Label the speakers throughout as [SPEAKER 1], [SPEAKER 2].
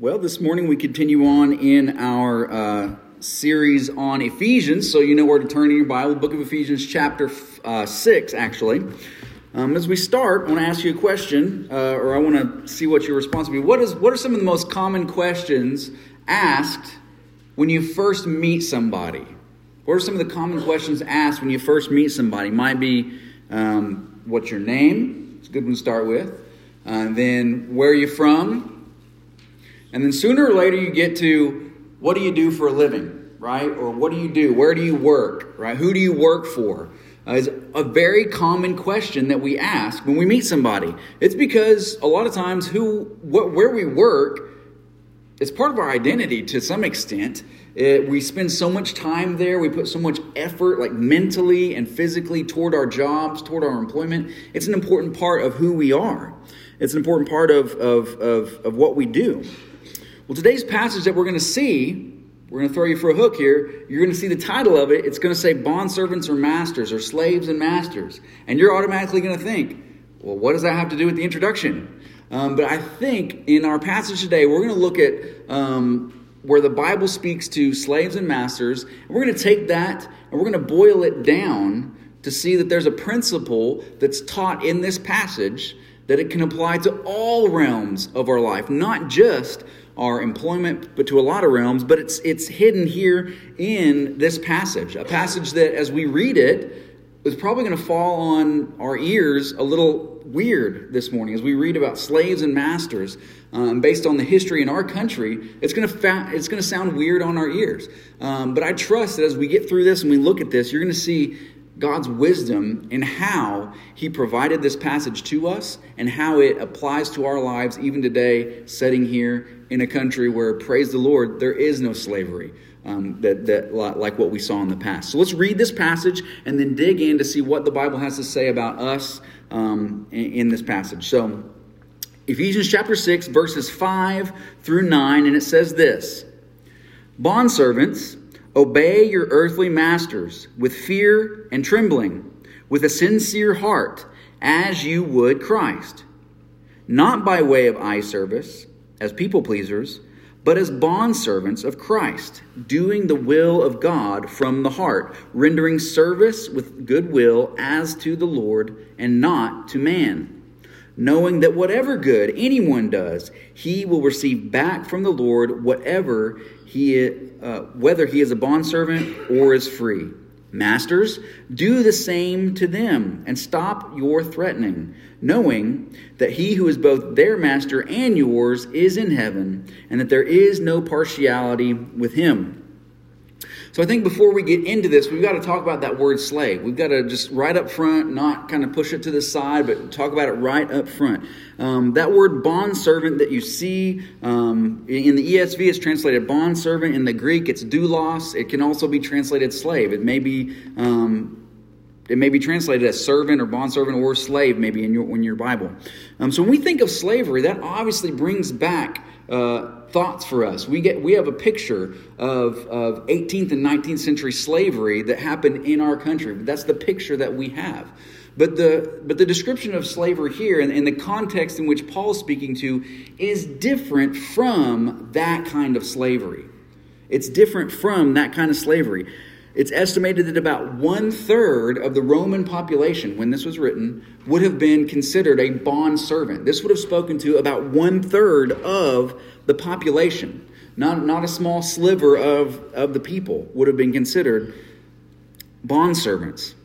[SPEAKER 1] Well, this morning we continue on in our uh, series on Ephesians, so you know where to turn in your Bible, book of Ephesians, chapter uh, 6, actually. Um, as we start, I want to ask you a question, uh, or I want to see what your response will be. What, is, what are some of the most common questions asked when you first meet somebody? What are some of the common questions asked when you first meet somebody? Might be, um, what's your name? It's a good one to start with. Uh, then, where are you from? And then sooner or later, you get to what do you do for a living, right? Or what do you do? Where do you work, right? Who do you work for? Uh, is a very common question that we ask when we meet somebody. It's because a lot of times, who, what, where we work, it's part of our identity to some extent. It, we spend so much time there. We put so much effort, like mentally and physically, toward our jobs, toward our employment. It's an important part of who we are. It's an important part of, of, of, of what we do. Well, today's passage that we're going to see, we're going to throw you for a hook here. You're going to see the title of it. It's going to say bondservants or masters or slaves and masters. And you're automatically going to think, well, what does that have to do with the introduction? Um, but I think in our passage today, we're going to look at um, where the Bible speaks to slaves and masters. And we're going to take that and we're going to boil it down to see that there's a principle that's taught in this passage that it can apply to all realms of our life, not just our employment, but to a lot of realms. But it's it's hidden here in this passage, a passage that, as we read it, is probably going to fall on our ears a little weird this morning as we read about slaves and masters. Um, based on the history in our country, it's going to fa- it's going to sound weird on our ears. Um, but I trust that as we get through this and we look at this, you're going to see God's wisdom in how He provided this passage to us and how it applies to our lives even today, sitting here in a country where, praise the Lord, there is no slavery. Um, that, that like what we saw in the past. So let's read this passage and then dig in to see what the Bible has to say about us um, in, in this passage. So Ephesians chapter 6, verses 5 through 9, and it says this Bondservants, obey your earthly masters with fear and trembling, with a sincere heart, as you would Christ, not by way of eye service as people pleasers, but as bondservants of Christ, doing the will of God from the heart, rendering service with goodwill as to the Lord and not to man, knowing that whatever good anyone does, he will receive back from the Lord whatever he uh, whether he is a bondservant or is free. Masters, do the same to them and stop your threatening, knowing that he who is both their master and yours is in heaven, and that there is no partiality with him. So I think before we get into this, we've got to talk about that word slave. We've got to just right up front, not kind of push it to the side, but talk about it right up front. Um, that word bond servant that you see um, in the ESV is translated bond servant. In the Greek, it's doulos. It can also be translated slave. It may be. Um, it may be translated as servant or bondservant or slave, maybe in your, in your Bible. Um, so when we think of slavery, that obviously brings back uh, thoughts for us. We get we have a picture of, of 18th and 19th century slavery that happened in our country. That's the picture that we have. But the but the description of slavery here and, and the context in which Paul is speaking to is different from that kind of slavery. It's different from that kind of slavery. It's estimated that about one third of the Roman population, when this was written, would have been considered a bond servant. This would have spoken to about one third of the population. Not, not a small sliver of, of the people would have been considered bond servants.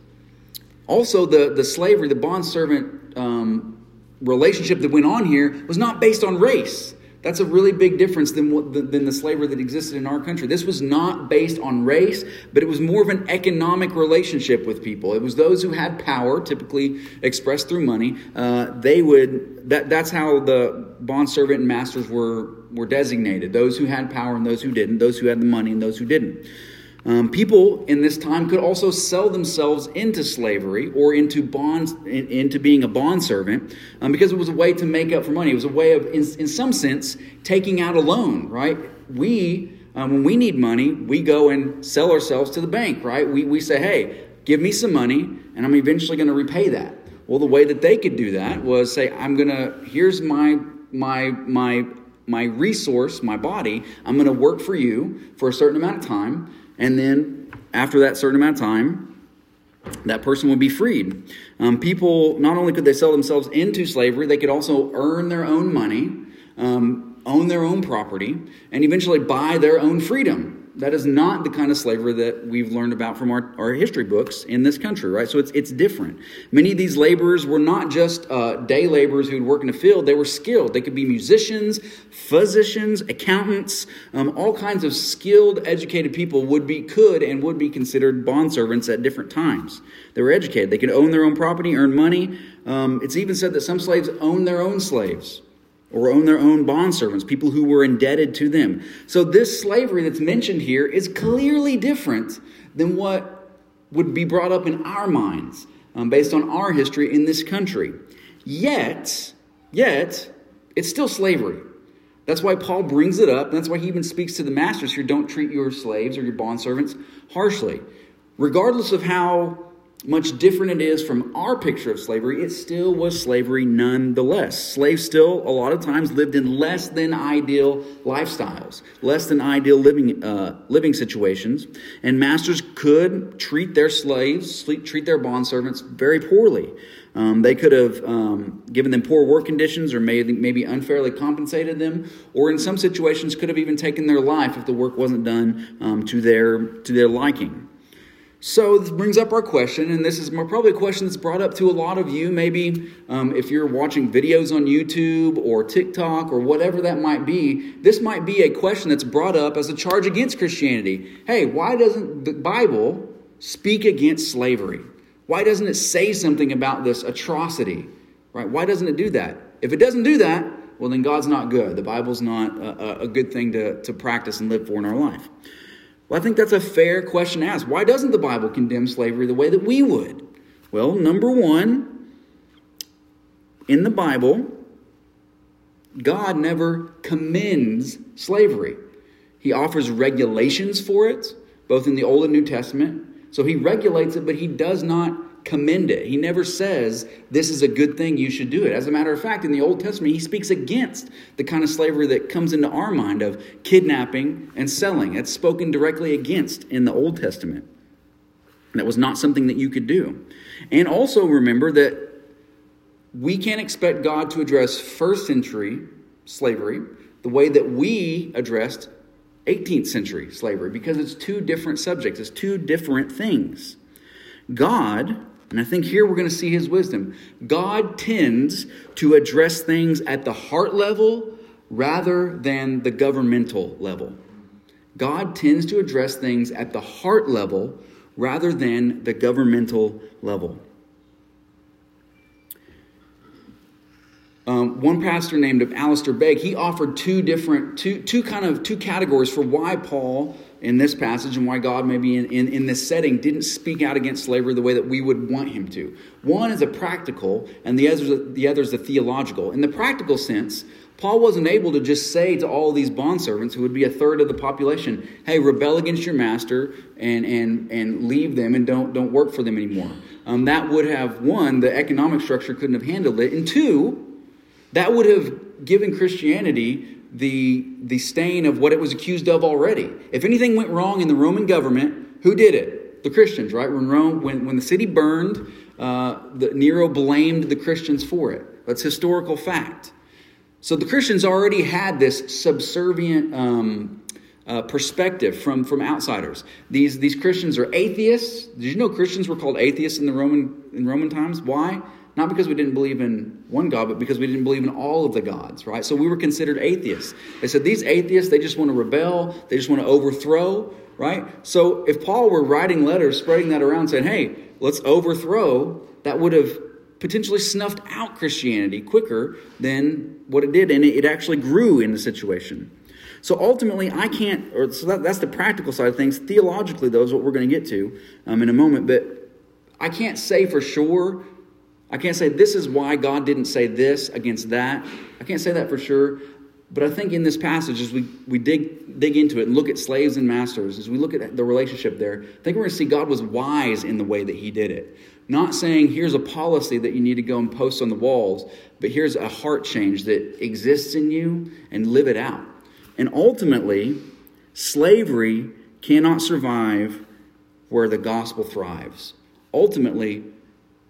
[SPEAKER 1] Also, the, the slavery, the bond servant um, relationship that went on here was not based on race. That's a really big difference than, what, than the slavery that existed in our country. This was not based on race, but it was more of an economic relationship with people. It was those who had power, typically expressed through money. Uh, they would that, that's how the bond servant and masters were were designated. Those who had power and those who didn't. Those who had the money and those who didn't. Um, people in this time could also sell themselves into slavery or into bonds, in, into being a bondservant, um, because it was a way to make up for money. It was a way of, in, in some sense, taking out a loan. Right? We, um, when we need money, we go and sell ourselves to the bank. Right? We we say, hey, give me some money, and I'm eventually going to repay that. Well, the way that they could do that was say, I'm gonna. Here's my my my my resource, my body. I'm going to work for you for a certain amount of time, and then after that certain amount of time, that person would be freed. Um, people not only could they sell themselves into slavery, they could also earn their own money, um, own their own property, and eventually buy their own freedom. That is not the kind of slavery that we've learned about from our, our history books in this country, right? So it's, it's different. Many of these laborers were not just uh, day laborers who'd work in a field, they were skilled. They could be musicians, physicians, accountants, um, all kinds of skilled, educated people would be, could, and would be considered bondservants at different times. They were educated. They could own their own property, earn money. Um, it's even said that some slaves owned their own slaves or own their own bondservants, people who were indebted to them. So, this slavery that's mentioned here is clearly different than what would be brought up in our minds um, based on our history in this country. Yet, yet, it's still slavery. That's why Paul brings it up. That's why he even speaks to the masters here don't treat your slaves or your bondservants harshly. Regardless of how much different it is from our picture of slavery, it still was slavery nonetheless. Slaves still, a lot of times, lived in less than ideal lifestyles, less than ideal living, uh, living situations, and masters could treat their slaves, treat their bondservants very poorly. Um, they could have um, given them poor work conditions or maybe, maybe unfairly compensated them, or in some situations could have even taken their life if the work wasn't done um, to, their, to their liking. So this brings up our question, and this is probably a question that's brought up to a lot of you. Maybe um, if you're watching videos on YouTube or TikTok or whatever that might be, this might be a question that's brought up as a charge against Christianity. Hey, why doesn't the Bible speak against slavery? Why doesn't it say something about this atrocity? Right? Why doesn't it do that? If it doesn't do that, well, then God's not good. The Bible's not a, a good thing to, to practice and live for in our life. Well, I think that's a fair question to ask. Why doesn't the Bible condemn slavery the way that we would? Well, number one, in the Bible, God never commends slavery. He offers regulations for it, both in the Old and New Testament. So he regulates it, but he does not commend it. He never says, This is a good thing, you should do it. As a matter of fact, in the Old Testament, he speaks against the kind of slavery that comes into our mind of kidnapping and selling. It's spoken directly against in the Old Testament. That was not something that you could do. And also remember that we can't expect God to address first century slavery the way that we addressed 18th century slavery because it's two different subjects, it's two different things. God and I think here we're going to see his wisdom. God tends to address things at the heart level rather than the governmental level. God tends to address things at the heart level rather than the governmental level. Um, one pastor named Alistair Begg, he offered two different, two, two kind of two categories for why Paul in this passage and why God, maybe in, in, in, this setting, didn't speak out against slavery the way that we would want him to. One is a practical, and the other, the other is a theological. In the practical sense, Paul wasn't able to just say to all these bondservants, who would be a third of the population, hey, rebel against your master and, and, and leave them and don't, don't work for them anymore. Um, that would have, one, the economic structure couldn't have handled it, and two, that would have given Christianity the, the stain of what it was accused of already. If anything went wrong in the Roman government, who did it? The Christians, right? When, Rome, when, when the city burned, uh, the, Nero blamed the Christians for it. That's historical fact. So the Christians already had this subservient um, uh, perspective from, from outsiders. These, these Christians are atheists. Did you know Christians were called atheists in the Roman, in Roman times? Why? Not because we didn't believe in one God, but because we didn't believe in all of the gods, right? So we were considered atheists. They said these atheists, they just want to rebel, they just want to overthrow, right? So if Paul were writing letters, spreading that around, saying, hey, let's overthrow, that would have potentially snuffed out Christianity quicker than what it did, and it actually grew in the situation. So ultimately, I can't, or so that, that's the practical side of things. Theologically, though, is what we're going to get to um, in a moment. But I can't say for sure I can't say this is why God didn't say this against that. I can't say that for sure. But I think in this passage, as we, we dig, dig into it and look at slaves and masters, as we look at the relationship there, I think we're going to see God was wise in the way that he did it. Not saying here's a policy that you need to go and post on the walls, but here's a heart change that exists in you and live it out. And ultimately, slavery cannot survive where the gospel thrives. Ultimately,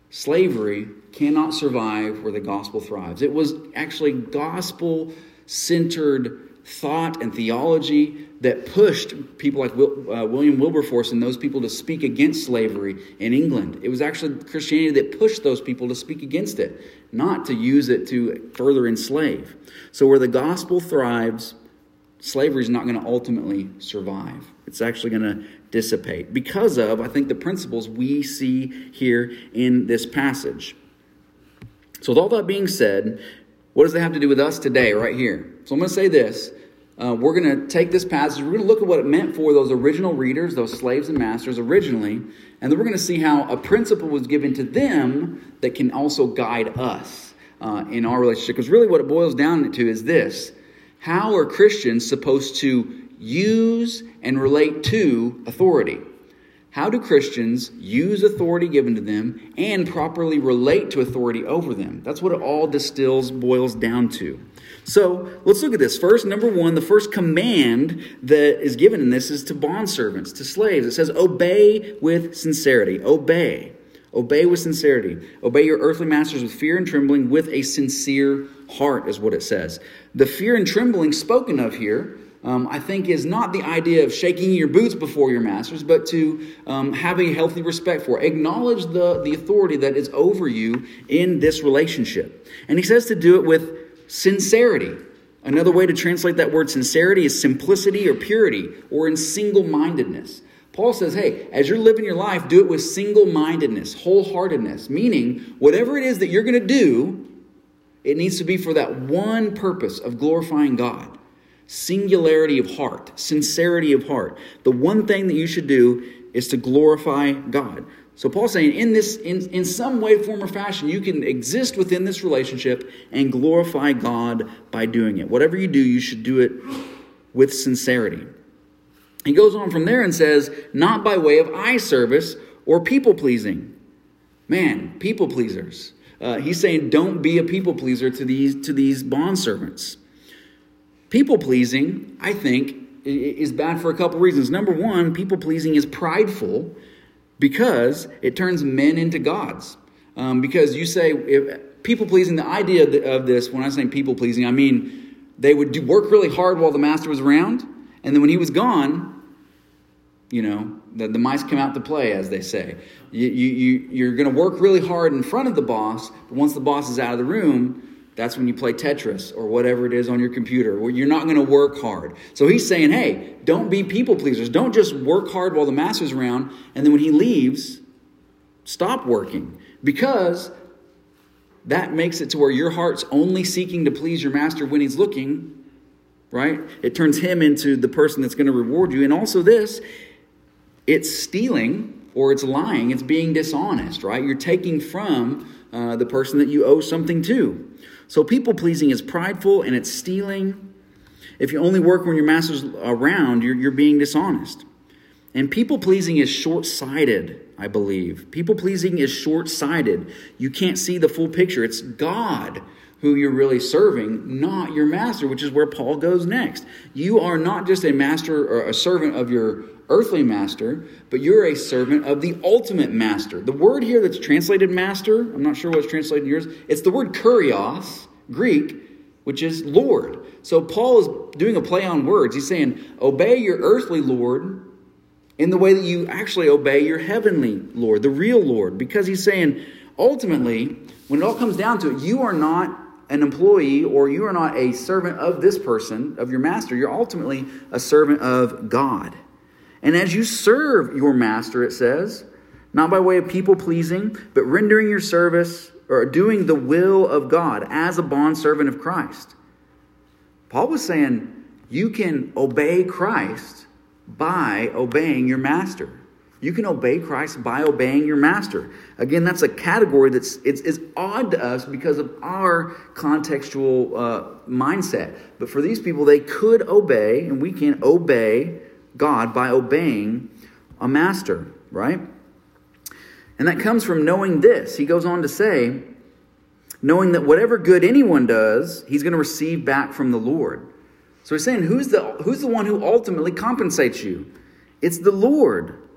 [SPEAKER 1] slavery cannot survive where the gospel thrives. It was actually gospel centered thought and theology that pushed people like uh, William Wilberforce and those people to speak against slavery in England. It was actually Christianity that pushed those people to speak against it, not to use it to further enslave. So, where the gospel thrives, slavery is not going to ultimately survive. It's actually going to dissipate because of, I think, the principles we see here in this passage. So, with all that being said, what does that have to do with us today, right here? So, I'm going to say this. Uh, we're going to take this passage, we're going to look at what it meant for those original readers, those slaves and masters originally, and then we're going to see how a principle was given to them that can also guide us uh, in our relationship. Because really, what it boils down to is this How are Christians supposed to use and relate to authority? How do Christians use authority given to them and properly relate to authority over them? That's what it all distills, boils down to. So let's look at this. First, number one, the first command that is given in this is to bondservants, to slaves. It says, Obey with sincerity. Obey. Obey with sincerity. Obey your earthly masters with fear and trembling, with a sincere heart, is what it says. The fear and trembling spoken of here um, I think is not the idea of shaking your boots before your masters, but to um, have a healthy respect for. Acknowledge the, the authority that is over you in this relationship. And he says to do it with sincerity. Another way to translate that word sincerity is simplicity or purity or in single mindedness. Paul says, hey, as you're living your life, do it with single mindedness, wholeheartedness, meaning whatever it is that you're going to do, it needs to be for that one purpose of glorifying God singularity of heart, sincerity of heart. The one thing that you should do is to glorify God. So Paul's saying in this in, in some way, form, or fashion, you can exist within this relationship and glorify God by doing it. Whatever you do, you should do it with sincerity. He goes on from there and says, not by way of eye service or people pleasing. Man, people pleasers. Uh, he's saying, don't be a people pleaser to these to these bond servants. People pleasing, I think, is bad for a couple reasons. Number one, people pleasing is prideful because it turns men into gods. Um, because you say, if, people pleasing, the idea of, this, when I say people pleasing, I mean they would do, work really hard while the master was around, and then when he was gone, you know, the, the mice come out to play, as they say. You, you, you, you're going to work really hard in front of the boss, but once the boss is out of the room, that's when you play Tetris or whatever it is on your computer, where you're not going to work hard. So he's saying, hey, don't be people pleasers. Don't just work hard while the master's around, and then when he leaves, stop working. Because that makes it to where your heart's only seeking to please your master when he's looking, right? It turns him into the person that's going to reward you. And also, this it's stealing or it's lying, it's being dishonest, right? You're taking from uh, the person that you owe something to. So people pleasing is prideful and it's stealing. If you only work when your master's around, you're, you're being dishonest. And people pleasing is short sighted, I believe. People pleasing is short sighted. You can't see the full picture. It's God who you're really serving, not your master, which is where Paul goes next. You are not just a master or a servant of your earthly master, but you're a servant of the ultimate master. The word here that's translated master, I'm not sure what's translated in yours, it's the word kurios, Greek, which is Lord. So Paul is doing a play on words. He's saying, obey your earthly Lord in the way that you actually obey your heavenly Lord, the real Lord, because he's saying, ultimately, when it all comes down to it, you are not an employee or you are not a servant of this person, of your master. You're ultimately a servant of God. And as you serve your master, it says, not by way of people pleasing, but rendering your service or doing the will of God as a bondservant of Christ. Paul was saying you can obey Christ by obeying your master. You can obey Christ by obeying your master. Again, that's a category that's it's, it's odd to us because of our contextual uh, mindset. But for these people, they could obey, and we can obey God by obeying a master, right? And that comes from knowing this. He goes on to say, knowing that whatever good anyone does, he's going to receive back from the Lord. So he's saying, who's the, who's the one who ultimately compensates you? It's the Lord.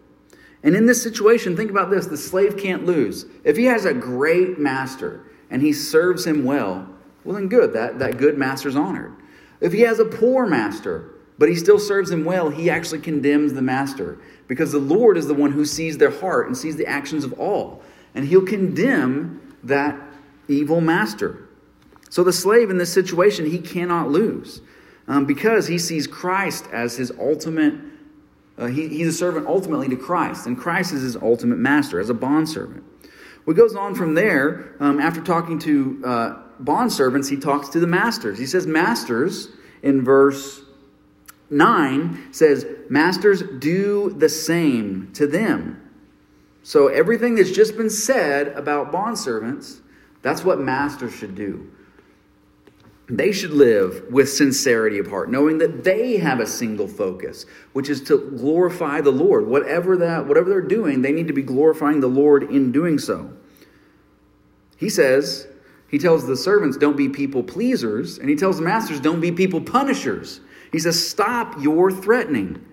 [SPEAKER 1] And in this situation, think about this the slave can't lose. If he has a great master and he serves him well, well, then good, that, that good master's honored. If he has a poor master, but he still serves him well, he actually condemns the master because the Lord is the one who sees their heart and sees the actions of all. And he'll condemn that evil master. So the slave in this situation, he cannot lose um, because he sees Christ as his ultimate. Uh, he, he's a servant ultimately to Christ, and Christ is his ultimate master as a bondservant. What goes on from there, um, after talking to uh, bondservants, he talks to the masters. He says, Masters, in verse 9, says, Masters, do the same to them. So everything that's just been said about bondservants, that's what masters should do. They should live with sincerity of heart, knowing that they have a single focus, which is to glorify the Lord. Whatever that whatever they're doing, they need to be glorifying the Lord in doing so. He says, he tells the servants, don't be people pleasers, and he tells the masters, don't be people punishers. He says, stop your threatening.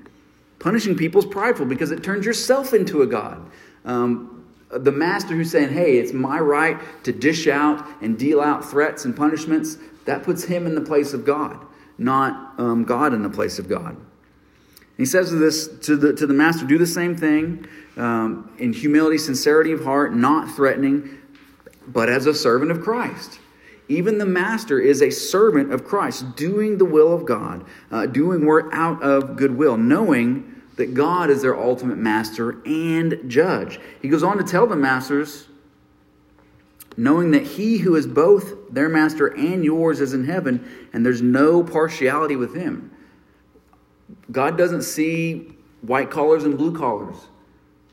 [SPEAKER 1] Punishing people is prideful because it turns yourself into a God. Um, the master who's saying, hey, it's my right to dish out and deal out threats and punishments, that puts him in the place of God, not um, God in the place of God. He says to this to the to the master, do the same thing um, in humility, sincerity of heart, not threatening, but as a servant of Christ. Even the master is a servant of Christ, doing the will of God, uh, doing work out of goodwill, knowing that God is their ultimate master and judge. He goes on to tell the masters, knowing that he who is both their master and yours is in heaven, and there's no partiality with him. God doesn't see white collars and blue collars.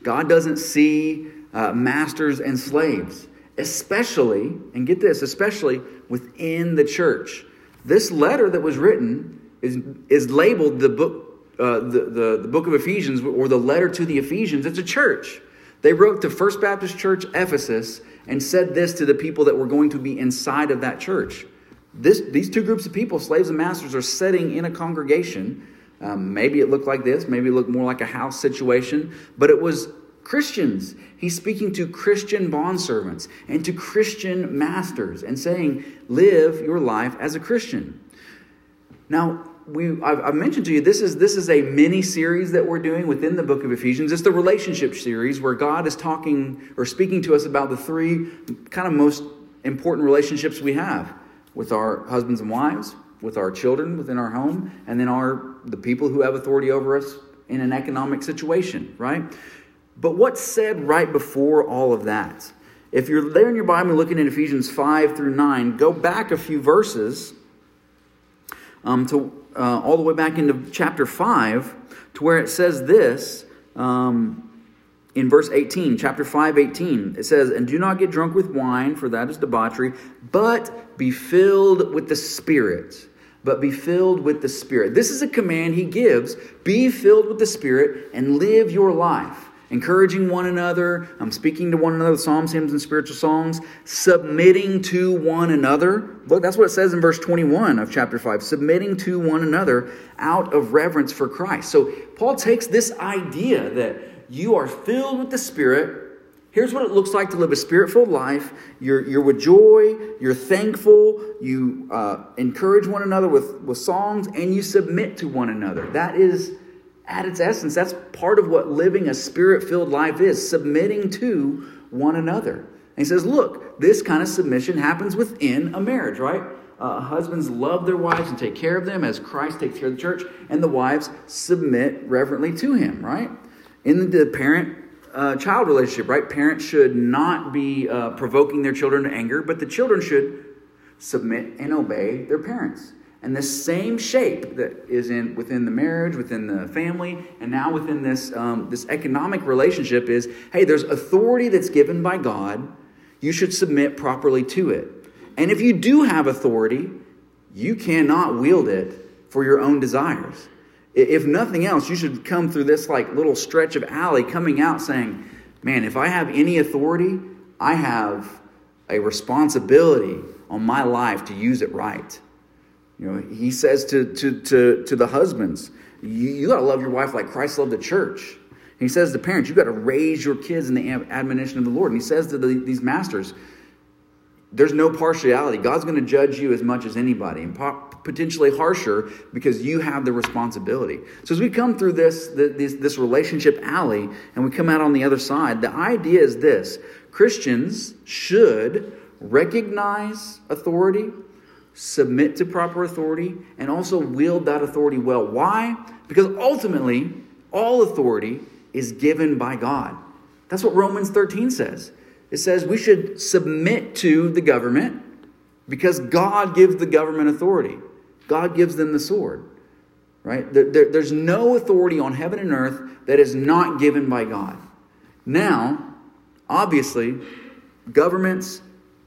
[SPEAKER 1] God doesn't see uh, masters and slaves especially, and get this, especially within the church. This letter that was written is, is labeled the book, uh, the, the, the book of Ephesians or the letter to the Ephesians. It's a church. They wrote to First Baptist Church, Ephesus, and said this to the people that were going to be inside of that church. This, these two groups of people, slaves and masters, are sitting in a congregation. Um, maybe it looked like this, maybe it looked more like a house situation, but it was Christians. He's speaking to Christian bondservants and to Christian masters and saying, live your life as a Christian. Now, we, I've, I've, mentioned to you this is this is a mini series that we're doing within the book of Ephesians. It's the relationship series where God is talking or speaking to us about the three kind of most important relationships we have with our husbands and wives, with our children within our home, and then our the people who have authority over us in an economic situation, right? But what's said right before all of that? If you're there in your Bible looking at Ephesians 5 through 9, go back a few verses um, to uh, all the way back into chapter 5 to where it says this um, in verse 18, chapter 5, 18. It says, And do not get drunk with wine, for that is debauchery, but be filled with the Spirit. But be filled with the Spirit. This is a command he gives be filled with the Spirit and live your life encouraging one another, I'm speaking to one another, psalms, hymns, and spiritual songs, submitting to one another. Look, that's what it says in verse 21 of chapter 5 submitting to one another out of reverence for Christ. So Paul takes this idea that you are filled with the Spirit. Here's what it looks like to live a spirit filled life. You're, you're with joy, you're thankful, you uh, encourage one another with, with songs, and you submit to one another. That is at its essence, that's part of what living a spirit filled life is submitting to one another. And he says, look, this kind of submission happens within a marriage, right? Uh, husbands love their wives and take care of them as Christ takes care of the church, and the wives submit reverently to him, right? In the parent uh, child relationship, right? Parents should not be uh, provoking their children to anger, but the children should submit and obey their parents. And this same shape that is in within the marriage, within the family, and now within this um, this economic relationship is, hey, there's authority that's given by God. You should submit properly to it. And if you do have authority, you cannot wield it for your own desires. If nothing else, you should come through this like little stretch of alley coming out saying, man, if I have any authority, I have a responsibility on my life to use it right. You know, he says to, to, to, to the husbands, you, you got to love your wife like Christ loved the church. He says to parents, you got to raise your kids in the admonition of the Lord. And he says to the, these masters, there's no partiality. God's going to judge you as much as anybody, and potentially harsher because you have the responsibility. So as we come through this, this, this relationship alley and we come out on the other side, the idea is this: Christians should recognize authority, submit to proper authority, and also wield that authority well. Why? Because ultimately, all authority is given by God. That's what Romans 13 says. It says we should submit to the government because God gives the government authority. God gives them the sword. Right? There, there, there's no authority on heaven and earth that is not given by God. Now, obviously, governments,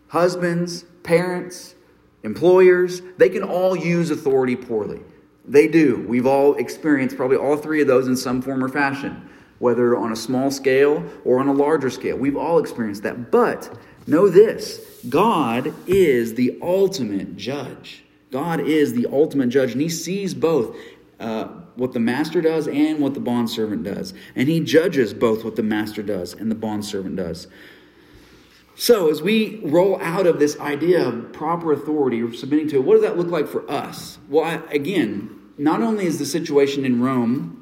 [SPEAKER 1] husbands, parents, employers, they can all use authority poorly. They do. We've all experienced probably all three of those in some form or fashion whether on a small scale or on a larger scale. We've all experienced that. But know this God is the ultimate judge. God is the ultimate judge, and He sees both. Uh, what the master does and what the bondservant does. And he judges both what the master does and the bondservant does. So, as we roll out of this idea of proper authority or submitting to it, what does that look like for us? Well, I, again, not only is the situation in Rome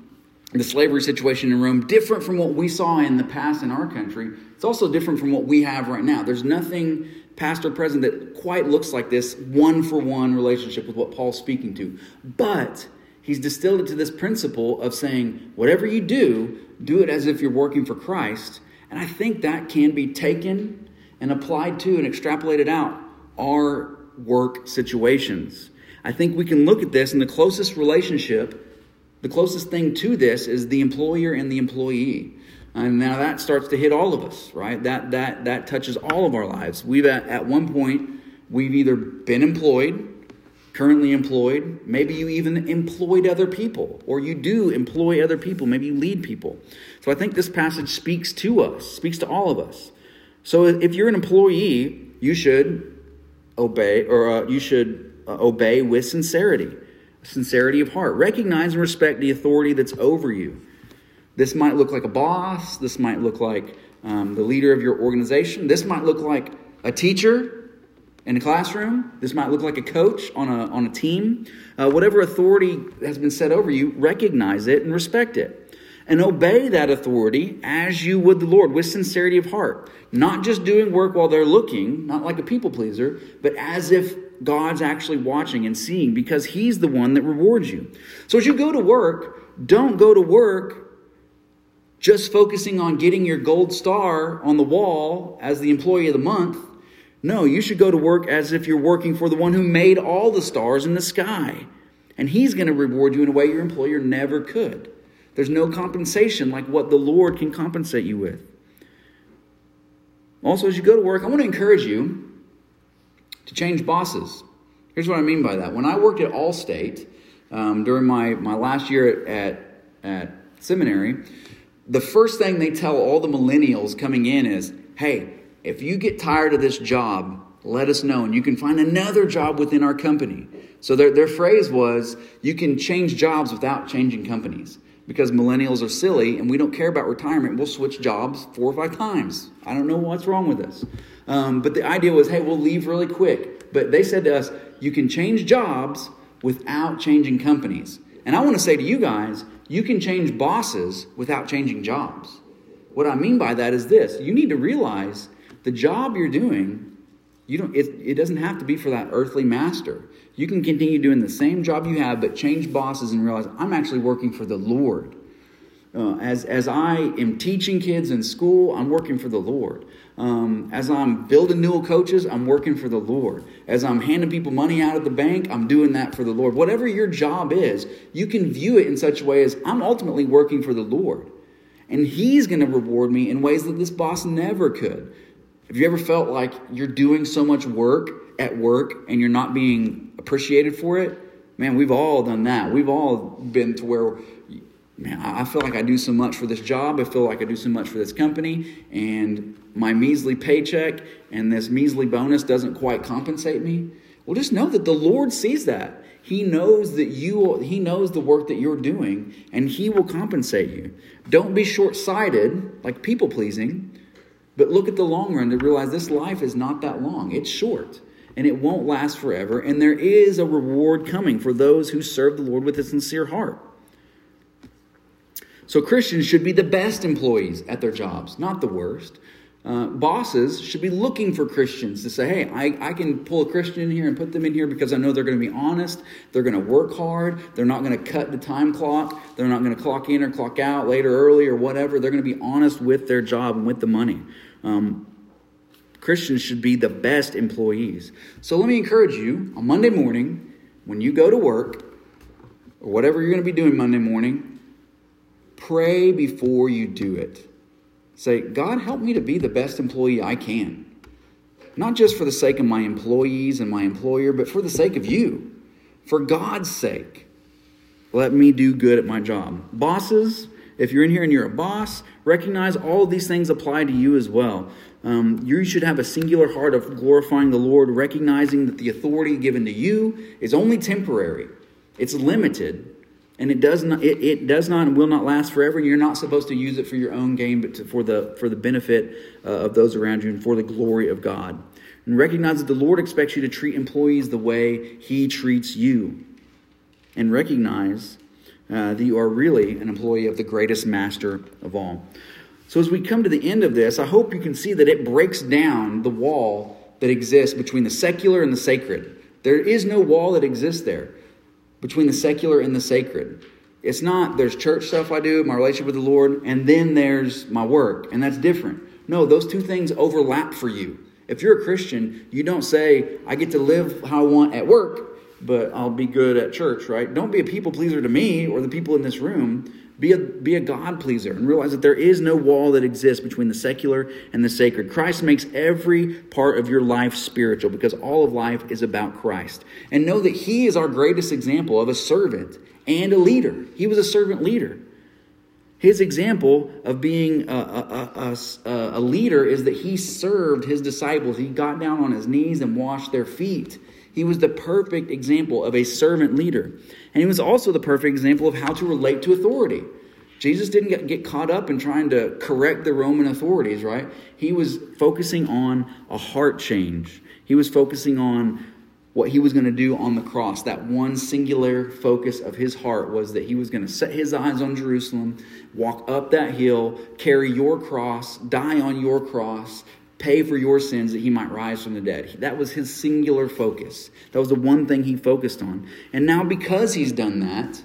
[SPEAKER 1] the slavery situation in Rome different from what we saw in the past in our country. It's also different from what we have right now. There's nothing past or present that quite looks like this one for one relationship with what Paul's speaking to. But he's distilled it to this principle of saying, whatever you do, do it as if you're working for Christ. And I think that can be taken and applied to and extrapolated out our work situations. I think we can look at this in the closest relationship the closest thing to this is the employer and the employee. And now that starts to hit all of us, right? That that that touches all of our lives. We've at, at one point we've either been employed, currently employed, maybe you even employed other people, or you do employ other people, maybe you lead people. So I think this passage speaks to us, speaks to all of us. So if you're an employee, you should obey, or uh, you should uh, obey with sincerity sincerity of heart. Recognize and respect the authority that's over you. This might look like a boss. This might look like um, the leader of your organization. This might look like a teacher in a classroom. This might look like a coach on a, on a team. Uh, whatever authority has been set over you, recognize it and respect it. And obey that authority as you would the Lord with sincerity of heart. Not just doing work while they're looking, not like a people pleaser, but as if God's actually watching and seeing because He's the one that rewards you. So as you go to work, don't go to work just focusing on getting your gold star on the wall as the employee of the month. No, you should go to work as if you're working for the one who made all the stars in the sky. And He's going to reward you in a way your employer never could. There's no compensation like what the Lord can compensate you with. Also, as you go to work, I want to encourage you to change bosses. Here's what I mean by that. When I worked at Allstate um, during my, my last year at, at seminary, the first thing they tell all the millennials coming in is hey, if you get tired of this job, let us know and you can find another job within our company. So their, their phrase was you can change jobs without changing companies because millennials are silly and we don't care about retirement. We'll switch jobs four or five times. I don't know what's wrong with us. Um, but the idea was, hey, we'll leave really quick. But they said to us, you can change jobs without changing companies. And I want to say to you guys, you can change bosses without changing jobs. What I mean by that is this you need to realize the job you're doing, you don't, it, it doesn't have to be for that earthly master. You can continue doing the same job you have, but change bosses and realize I'm actually working for the Lord. Uh, as, as I am teaching kids in school, I'm working for the Lord. Um, as I'm building new coaches, I'm working for the Lord. As I'm handing people money out of the bank, I'm doing that for the Lord. Whatever your job is, you can view it in such a way as I'm ultimately working for the Lord. And He's going to reward me in ways that this boss never could. Have you ever felt like you're doing so much work at work and you're not being appreciated for it? Man, we've all done that. We've all been to where man, I feel like I do so much for this job. I feel like I do so much for this company, and my measly paycheck and this measly bonus doesn't quite compensate me. Well, just know that the Lord sees that. He knows that you he knows the work that you're doing and he will compensate you. Don't be short-sighted like people pleasing, but look at the long run to realize this life is not that long. It's short and it won't last forever and there is a reward coming for those who serve the Lord with a sincere heart. So Christians should be the best employees at their jobs, not the worst. Uh, bosses should be looking for Christians to say, hey, I, I can pull a Christian in here and put them in here because I know they're going to be honest. They're going to work hard. They're not going to cut the time clock. They're not going to clock in or clock out late or early or whatever. They're going to be honest with their job and with the money. Um, Christians should be the best employees. So let me encourage you on Monday morning, when you go to work, or whatever you're going to be doing Monday morning, Pray before you do it. Say, God, help me to be the best employee I can. Not just for the sake of my employees and my employer, but for the sake of you. For God's sake, let me do good at my job. Bosses, if you're in here and you're a boss, recognize all of these things apply to you as well. Um, you should have a singular heart of glorifying the Lord, recognizing that the authority given to you is only temporary, it's limited, and it does not it, it does not and will not last forever and you're not supposed to use it for your own gain but to, for the for the benefit uh, of those around you and for the glory of god. And recognize that the lord expects you to treat employees the way he treats you. And recognize uh, that you are really an employee of the greatest master of all so as we come to the end of this i hope you can see that it breaks down the wall that exists between the secular and the sacred there is no wall that exists there between the secular and the sacred. It's not there's church stuff I do, my relationship with the Lord, and then there's my work, and that's different. No, those two things overlap for you. If you're a Christian, you don't say, I get to live how I want at work, but I'll be good at church, right? Don't be a people pleaser to me or the people in this room. Be a, be a God pleaser and realize that there is no wall that exists between the secular and the sacred. Christ makes every part of your life spiritual because all of life is about Christ. And know that He is our greatest example of a servant and a leader. He was a servant leader. His example of being a, a, a, a, leader is that he served his disciples. He got down on his knees and washed their feet. He was the perfect example of a servant leader. And he was also the perfect example of how to relate to authority. Jesus didn't get, caught up in trying to correct the Roman authorities, right? He was focusing on a heart change. He was focusing on what he was going to do on the cross. That one singular focus of his heart was that he was going to set his eyes on Jerusalem, walk up that hill, carry your cross, die on your cross, pay for your sins that he might rise from the dead. That was his singular focus. That was the one thing he focused on. And now, because he's done that,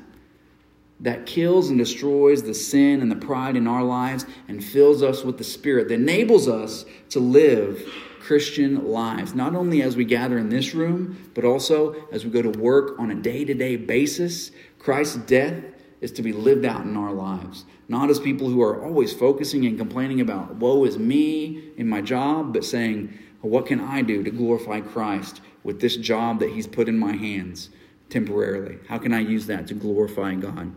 [SPEAKER 1] that kills and destroys the sin and the pride in our lives and fills us with the Spirit that enables us to live Christian lives, not only as we gather in this room, but also as we go to work on a day to day basis. Christ's death is to be lived out in our lives. Not as people who are always focusing and complaining about, woe is me in my job, but saying, what can I do to glorify Christ with this job that He's put in my hands temporarily? How can I use that to glorify God?